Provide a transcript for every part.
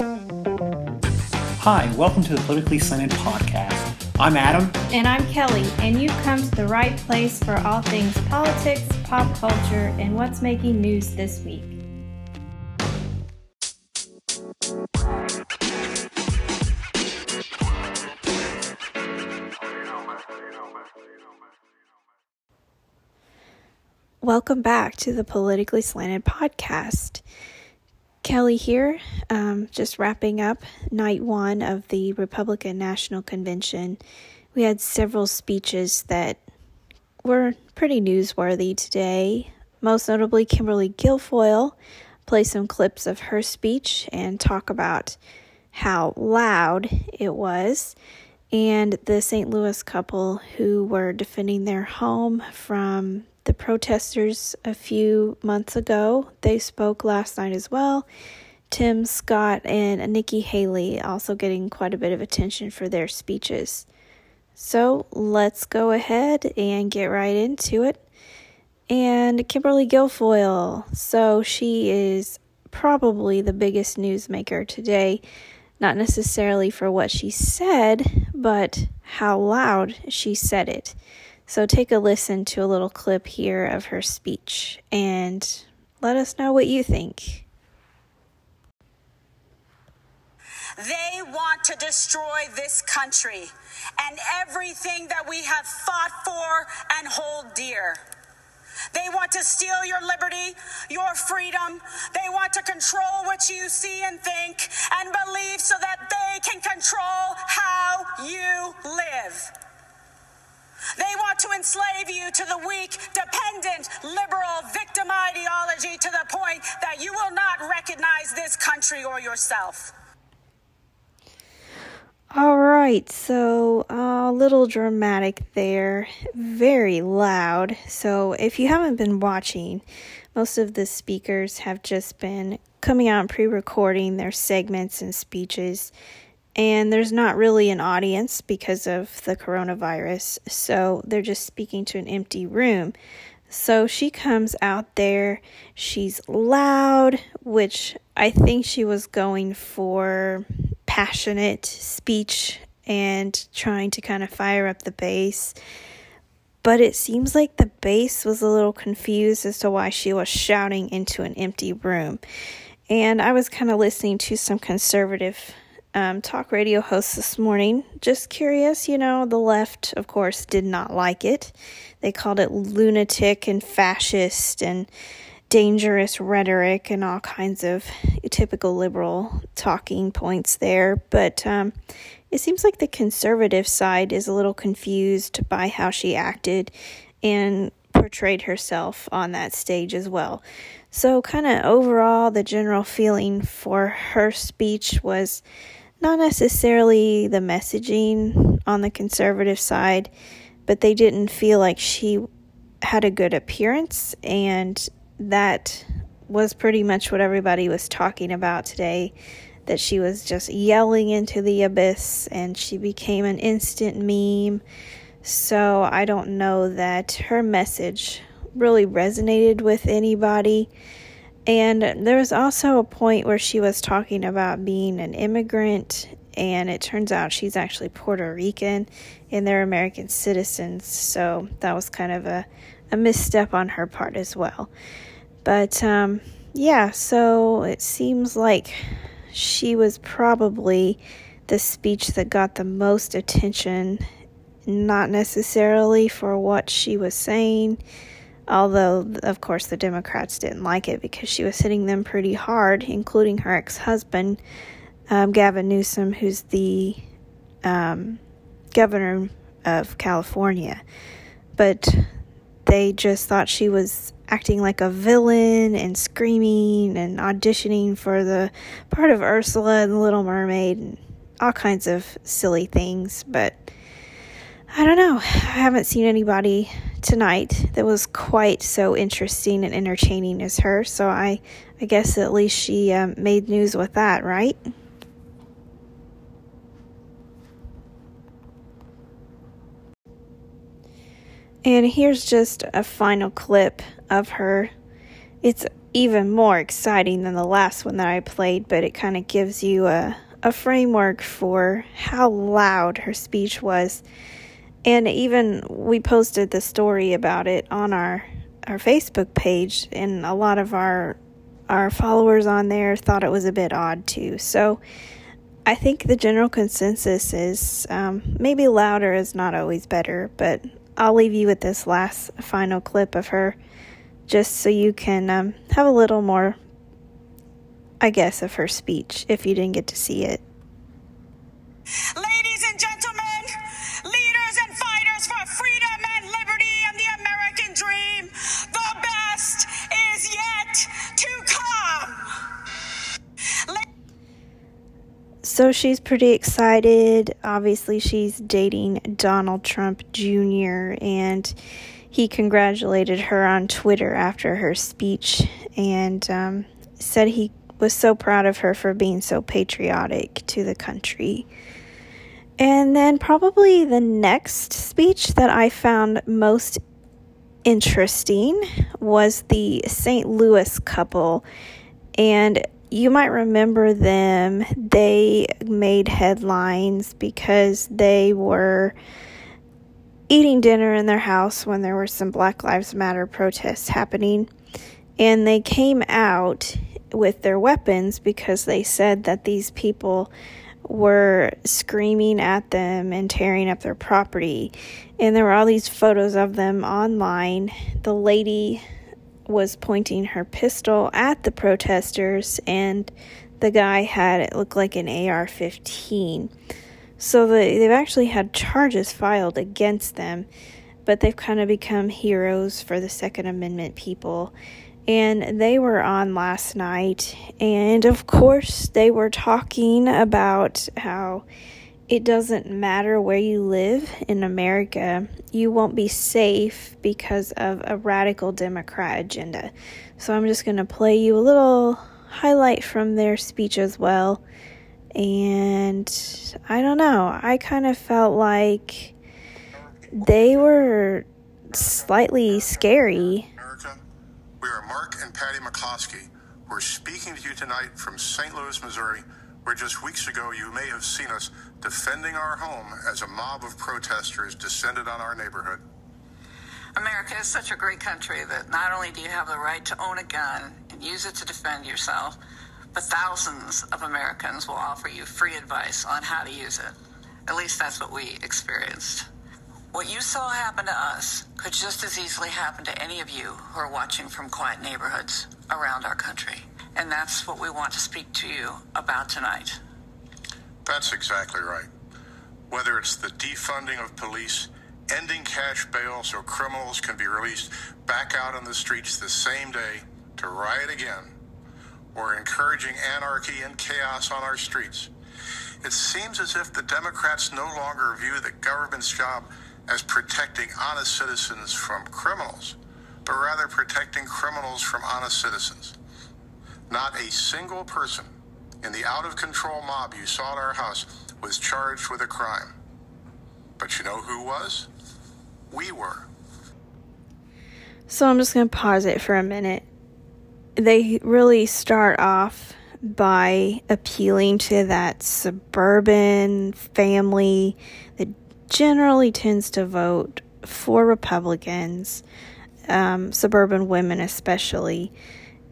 Hi, welcome to the Politically Slanted Podcast. I'm Adam. And I'm Kelly, and you've come to the right place for all things politics, pop culture, and what's making news this week. Welcome back to the Politically Slanted Podcast. Kelly here, um, just wrapping up night one of the Republican National Convention. We had several speeches that were pretty newsworthy today, most notably Kimberly Guilfoyle. Play some clips of her speech and talk about how loud it was. And the St. Louis couple who were defending their home from the protesters a few months ago. They spoke last night as well. Tim Scott and Nikki Haley also getting quite a bit of attention for their speeches. So let's go ahead and get right into it. And Kimberly Guilfoyle. So she is probably the biggest newsmaker today, not necessarily for what she said, but how loud she said it. So take a listen to a little clip here of her speech and let us know what you think. They want to destroy this country and everything that we have fought for and hold dear. They want to steal your liberty, your freedom. They want to control what you see and think and believe so that they can control how you live. They want to enslave you to the weak, dependent, liberal, victim ideology to the point that you will not recognize this country or yourself. All right, so a little dramatic there, very loud. So, if you haven't been watching, most of the speakers have just been coming out and pre recording their segments and speeches and there's not really an audience because of the coronavirus, so they're just speaking to an empty room. So she comes out there, she's loud, which I think she was going for passionate speech and trying to kind of fire up the base. But it seems like the base was a little confused as to why she was shouting into an empty room. And I was kind of listening to some conservative um, talk radio host this morning. Just curious, you know, the left, of course, did not like it. They called it lunatic and fascist and dangerous rhetoric and all kinds of typical liberal talking points there. But um, it seems like the conservative side is a little confused by how she acted and portrayed herself on that stage as well. So, kind of overall, the general feeling for her speech was not necessarily the messaging on the conservative side, but they didn't feel like she had a good appearance, and that was pretty much what everybody was talking about today. That she was just yelling into the abyss and she became an instant meme. So I don't know that her message really resonated with anybody. And there was also a point where she was talking about being an immigrant, and it turns out she's actually Puerto Rican and they're American citizens. So that was kind of a, a misstep on her part as well. But um, yeah, so it seems like she was probably the speech that got the most attention, not necessarily for what she was saying Although, of course, the Democrats didn't like it because she was hitting them pretty hard, including her ex husband, um, Gavin Newsom, who's the um, governor of California. But they just thought she was acting like a villain and screaming and auditioning for the part of Ursula and the Little Mermaid and all kinds of silly things. But I don't know. I haven't seen anybody tonight that was quite so interesting and entertaining as her. So I, I guess at least she um, made news with that, right? And here's just a final clip of her it's even more exciting than the last one that I played, but it kind of gives you a, a framework for how loud her speech was. And even we posted the story about it on our our Facebook page, and a lot of our our followers on there thought it was a bit odd too. So I think the general consensus is um, maybe louder is not always better, but I'll leave you with this last final clip of her just so you can um, have a little more, I guess, of her speech if you didn't get to see it. Ladies So she's pretty excited. Obviously, she's dating Donald Trump Jr., and he congratulated her on Twitter after her speech and um, said he was so proud of her for being so patriotic to the country. And then, probably the next speech that I found most interesting was the St. Louis couple. And you might remember them. They made headlines because they were eating dinner in their house when there were some Black Lives Matter protests happening. And they came out with their weapons because they said that these people were screaming at them and tearing up their property. And there were all these photos of them online. The lady was pointing her pistol at the protesters, and the guy had it look like an AR 15. So they, they've actually had charges filed against them, but they've kind of become heroes for the Second Amendment people. And they were on last night, and of course, they were talking about how it doesn't matter where you live in America, you won't be safe because of a radical Democrat agenda. So I'm just going to play you a little highlight from their speech as well. And I don't know, I kind of felt like they were slightly scary. America, we are Mark and Patty McCloskey. We're speaking to you tonight from St. Louis, Missouri, where just weeks ago you may have seen us defending our home as a mob of protesters descended on our neighborhood. America is such a great country that not only do you have the right to own a gun and use it to defend yourself, but thousands of Americans will offer you free advice on how to use it. At least that's what we experienced. What you saw happen to us could just as easily happen to any of you who are watching from quiet neighborhoods around our country. And that's what we want to speak to you about tonight. That's exactly right. Whether it's the defunding of police, ending cash bail so criminals can be released back out on the streets the same day to riot again, or encouraging anarchy and chaos on our streets. It seems as if the Democrats no longer view the government's job as protecting honest citizens from criminals, but rather protecting criminals from honest citizens. Not a single person in the out of control mob you saw at our house was charged with a crime. But you know who was? We were. So I'm just going to pause it for a minute. They really start off by appealing to that suburban family that generally tends to vote for Republicans, um, suburban women especially.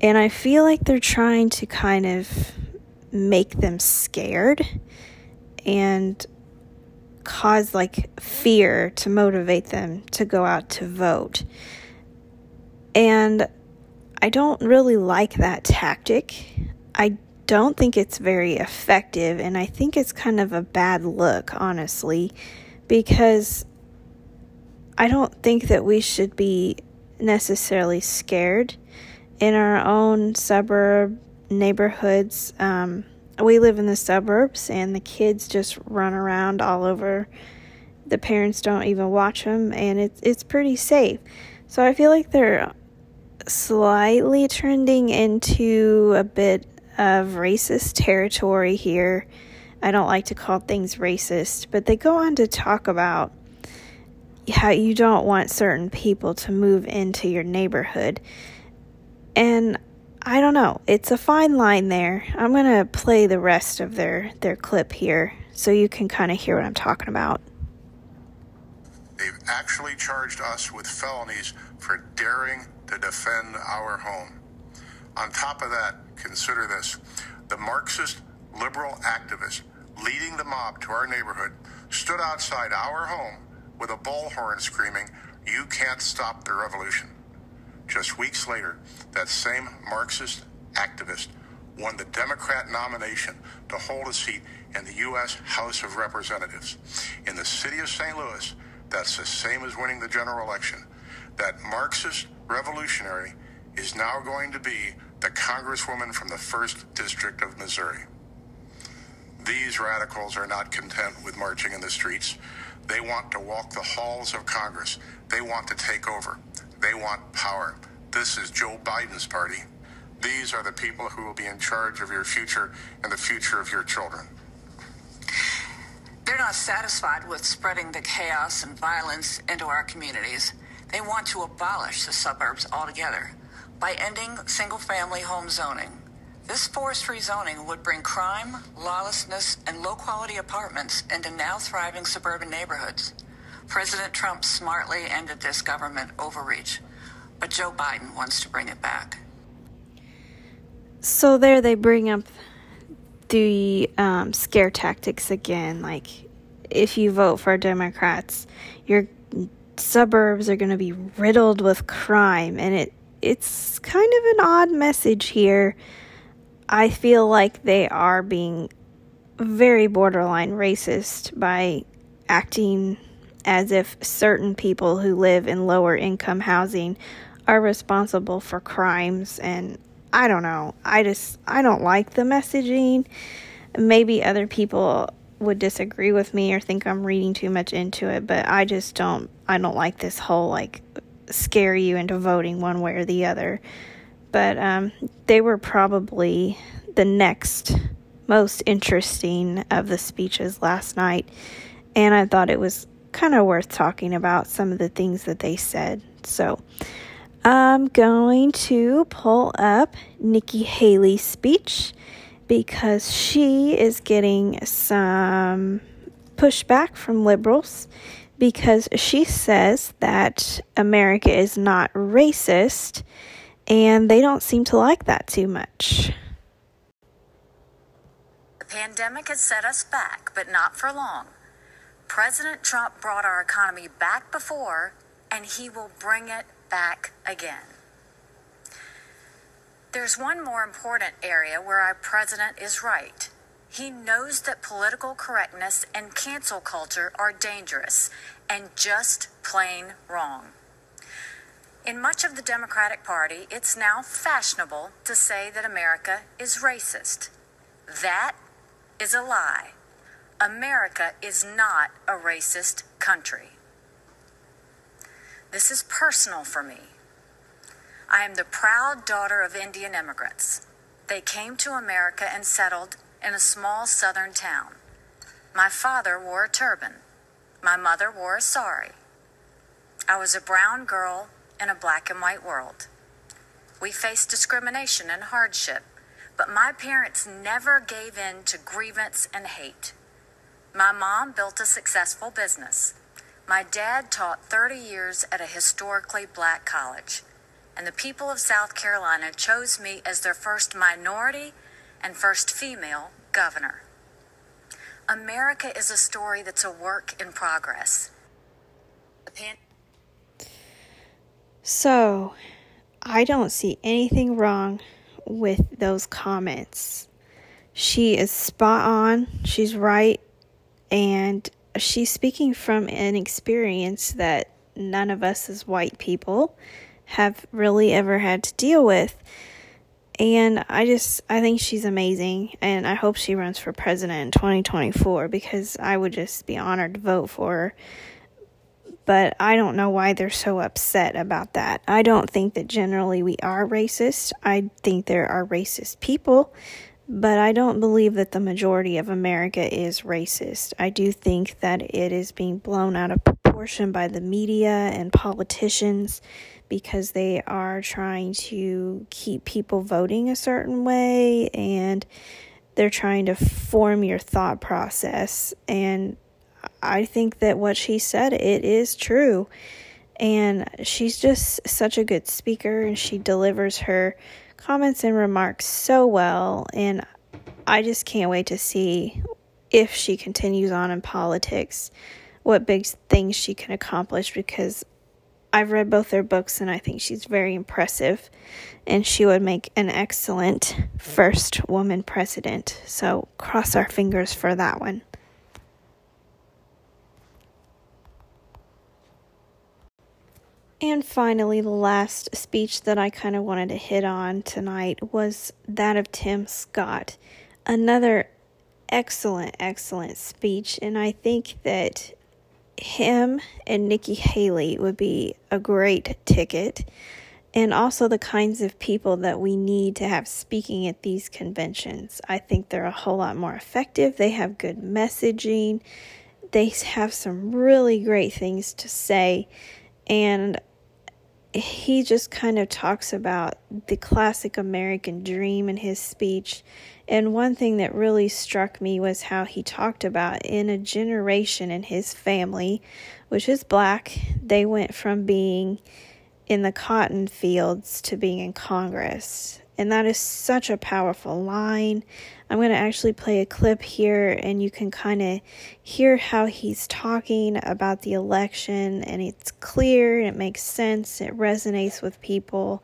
And I feel like they're trying to kind of make them scared and cause like fear to motivate them to go out to vote. And I don't really like that tactic. I don't think it's very effective, and I think it's kind of a bad look, honestly, because I don't think that we should be necessarily scared in our own suburb neighborhoods. Um, we live in the suburbs, and the kids just run around all over. The parents don't even watch them, and it's it's pretty safe. So I feel like they're slightly trending into a bit of racist territory here. I don't like to call things racist, but they go on to talk about how you don't want certain people to move into your neighborhood. And I don't know, it's a fine line there. I'm going to play the rest of their, their clip here so you can kind of hear what I'm talking about. They've actually charged us with felonies for daring to defend our home. On top of that, consider this the Marxist liberal activist leading the mob to our neighborhood stood outside our home with a bullhorn screaming, You can't stop the revolution. Just weeks later, that same Marxist activist won the Democrat nomination to hold a seat in the U.S. House of Representatives. In the city of St. Louis, that's the same as winning the general election. That Marxist revolutionary is now going to be the congresswoman from the 1st District of Missouri. These radicals are not content with marching in the streets. They want to walk the halls of Congress. They want to take over. They want power. This is Joe Biden's party. These are the people who will be in charge of your future and the future of your children. They're not satisfied with spreading the chaos and violence into our communities. They want to abolish the suburbs altogether by ending single family home zoning. This forest free zoning would bring crime, lawlessness, and low quality apartments into now thriving suburban neighborhoods. President Trump smartly ended this government overreach, but Joe Biden wants to bring it back. So, there they bring up the um, scare tactics again. Like, if you vote for Democrats, your suburbs are going to be riddled with crime, and it it's kind of an odd message here. I feel like they are being very borderline racist by acting as if certain people who live in lower income housing are responsible for crimes and I don't know. I just I don't like the messaging. Maybe other people would disagree with me or think I'm reading too much into it, but I just don't I don't like this whole like scare you into voting one way or the other. But um, they were probably the next most interesting of the speeches last night, and I thought it was kind of worth talking about some of the things that they said. So I'm going to pull up Nikki Haley's speech because she is getting some pushback from liberals because she says that America is not racist, and they don't seem to like that too much. The pandemic has set us back, but not for long. President Trump brought our economy back before, and he will bring it back again. There's one more important area where our president is right. He knows that political correctness and cancel culture are dangerous and just plain wrong. In much of the Democratic Party, it's now fashionable to say that America is racist. That is a lie. America is not a racist country. This is personal for me. I am the proud daughter of Indian immigrants. They came to America and settled in a small southern town. My father wore a turban. My mother wore a sari. I was a brown girl in a black and white world. We faced discrimination and hardship, but my parents never gave in to grievance and hate. My mom built a successful business. My dad taught 30 years at a historically black college, and the people of South Carolina chose me as their first minority and first female governor. America is a story that's a work in progress. So, I don't see anything wrong with those comments. She is spot on, she's right, and she's speaking from an experience that none of us as white people have really ever had to deal with. And I just, I think she's amazing. And I hope she runs for president in 2024 because I would just be honored to vote for her. But I don't know why they're so upset about that. I don't think that generally we are racist. I think there are racist people. But I don't believe that the majority of America is racist. I do think that it is being blown out of proportion by the media and politicians because they are trying to keep people voting a certain way and they're trying to form your thought process. And I think that what she said, it is true. And she's just such a good speaker and she delivers her comments and remarks so well. And I just can't wait to see if she continues on in politics, what big things she can accomplish because I've read both their books and I think she's very impressive and she would make an excellent first woman president. So cross our fingers for that one. And finally, the last speech that I kind of wanted to hit on tonight was that of Tim Scott. Another excellent, excellent speech. And I think that him and Nikki Haley would be a great ticket. And also the kinds of people that we need to have speaking at these conventions. I think they're a whole lot more effective. They have good messaging. They have some really great things to say. And he just kind of talks about the classic American dream in his speech. And one thing that really struck me was how he talked about in a generation in his family, which is black, they went from being in the cotton fields to being in Congress. And that is such a powerful line. I'm going to actually play a clip here, and you can kind of hear how he's talking about the election. And it's clear, it makes sense, it resonates with people.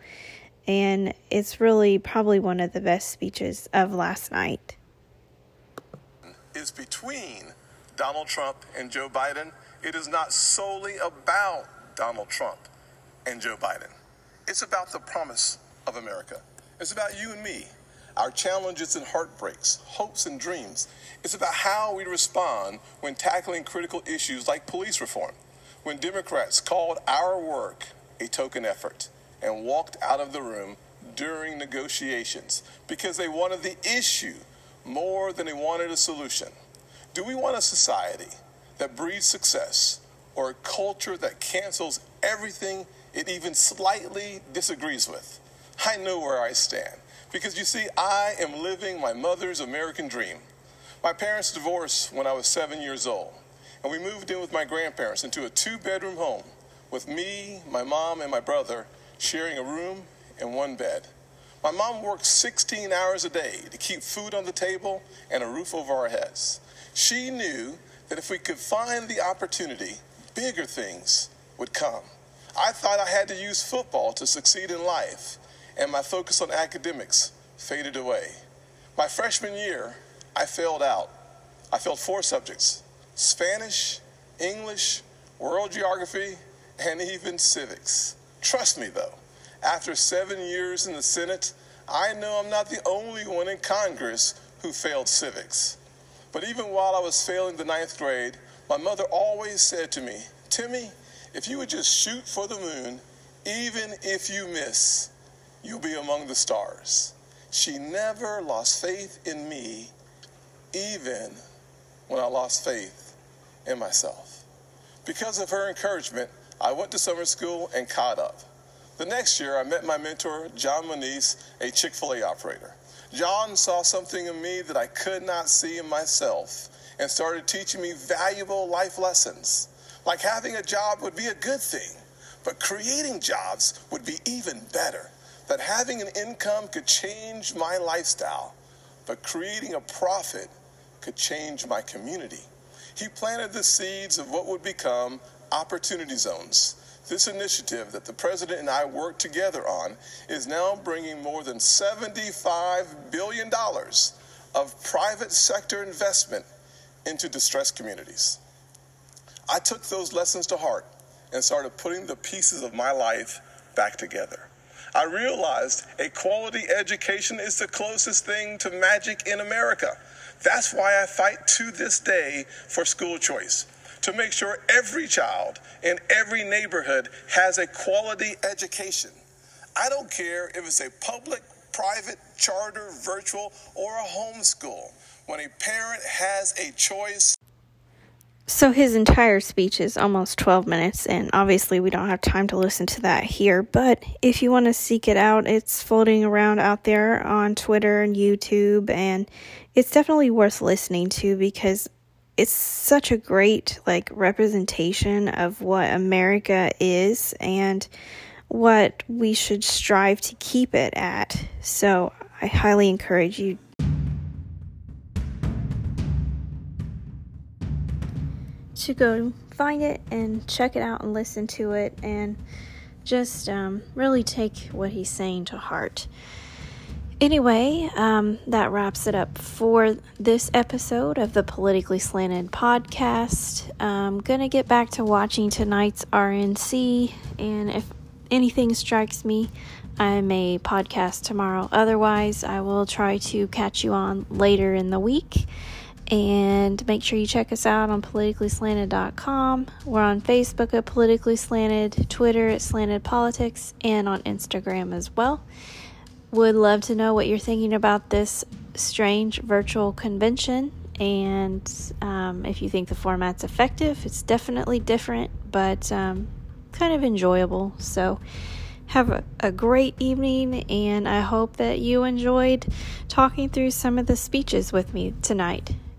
And it's really probably one of the best speeches of last night. Is between Donald Trump and Joe Biden. It is not solely about Donald Trump and Joe Biden. It's about the promise of America. It's about you and me, our challenges and heartbreaks, hopes and dreams. It's about how we respond when tackling critical issues like police reform, when Democrats called our work a token effort and walked out of the room during negotiations because they wanted the issue more than they wanted a solution. Do we want a society that breeds success or a culture that cancels everything it even slightly disagrees with? I know where I stand. Because you see, I am living my mother's American dream. My parents divorced when I was seven years old, and we moved in with my grandparents into a two bedroom home with me, my mom, and my brother sharing a room and one bed. My mom worked 16 hours a day to keep food on the table and a roof over our heads. She knew that if we could find the opportunity, bigger things would come. I thought I had to use football to succeed in life and my focus on academics faded away. My freshman year, I failed out. I failed four subjects Spanish, English, world geography, and even civics. Trust me, though, after seven years in the Senate, I know I'm not the only one in Congress who failed civics. But even while I was failing the ninth grade, my mother always said to me, Timmy, if you would just shoot for the moon, even if you miss, You'll be among the stars. She never lost faith in me, even when I lost faith in myself. Because of her encouragement, I went to summer school and caught up. The next year, I met my mentor, John Moniz, a Chick fil A operator. John saw something in me that I could not see in myself and started teaching me valuable life lessons. Like having a job would be a good thing, but creating jobs would be even better that having an income could change my lifestyle, but creating a profit could change my community. He planted the seeds of what would become opportunity zones. This initiative that the president and I worked together on is now bringing more than $75 billion of private sector investment into distressed communities. I took those lessons to heart and started putting the pieces of my life back together. I realized a quality education is the closest thing to magic in America. That's why I fight to this day for school choice to make sure every child in every neighborhood has a quality education. I don't care if it's a public, private, charter, virtual, or a homeschool. When a parent has a choice, so his entire speech is almost 12 minutes, and obviously we don't have time to listen to that here. But if you want to seek it out, it's floating around out there on Twitter and YouTube, and it's definitely worth listening to because it's such a great like representation of what America is and what we should strive to keep it at. So I highly encourage you to go find it and check it out and listen to it and just um, really take what he's saying to heart. Anyway, um, that wraps it up for this episode of the Politically Slanted podcast. I'm going to get back to watching tonight's RNC, and if anything strikes me, I may podcast tomorrow. Otherwise, I will try to catch you on later in the week. And make sure you check us out on politicallyslanted.com. We're on Facebook at Politically Slanted, Twitter at Slanted Politics, and on Instagram as well. Would love to know what you're thinking about this strange virtual convention and um, if you think the format's effective. It's definitely different, but um, kind of enjoyable. So, have a, a great evening, and I hope that you enjoyed talking through some of the speeches with me tonight.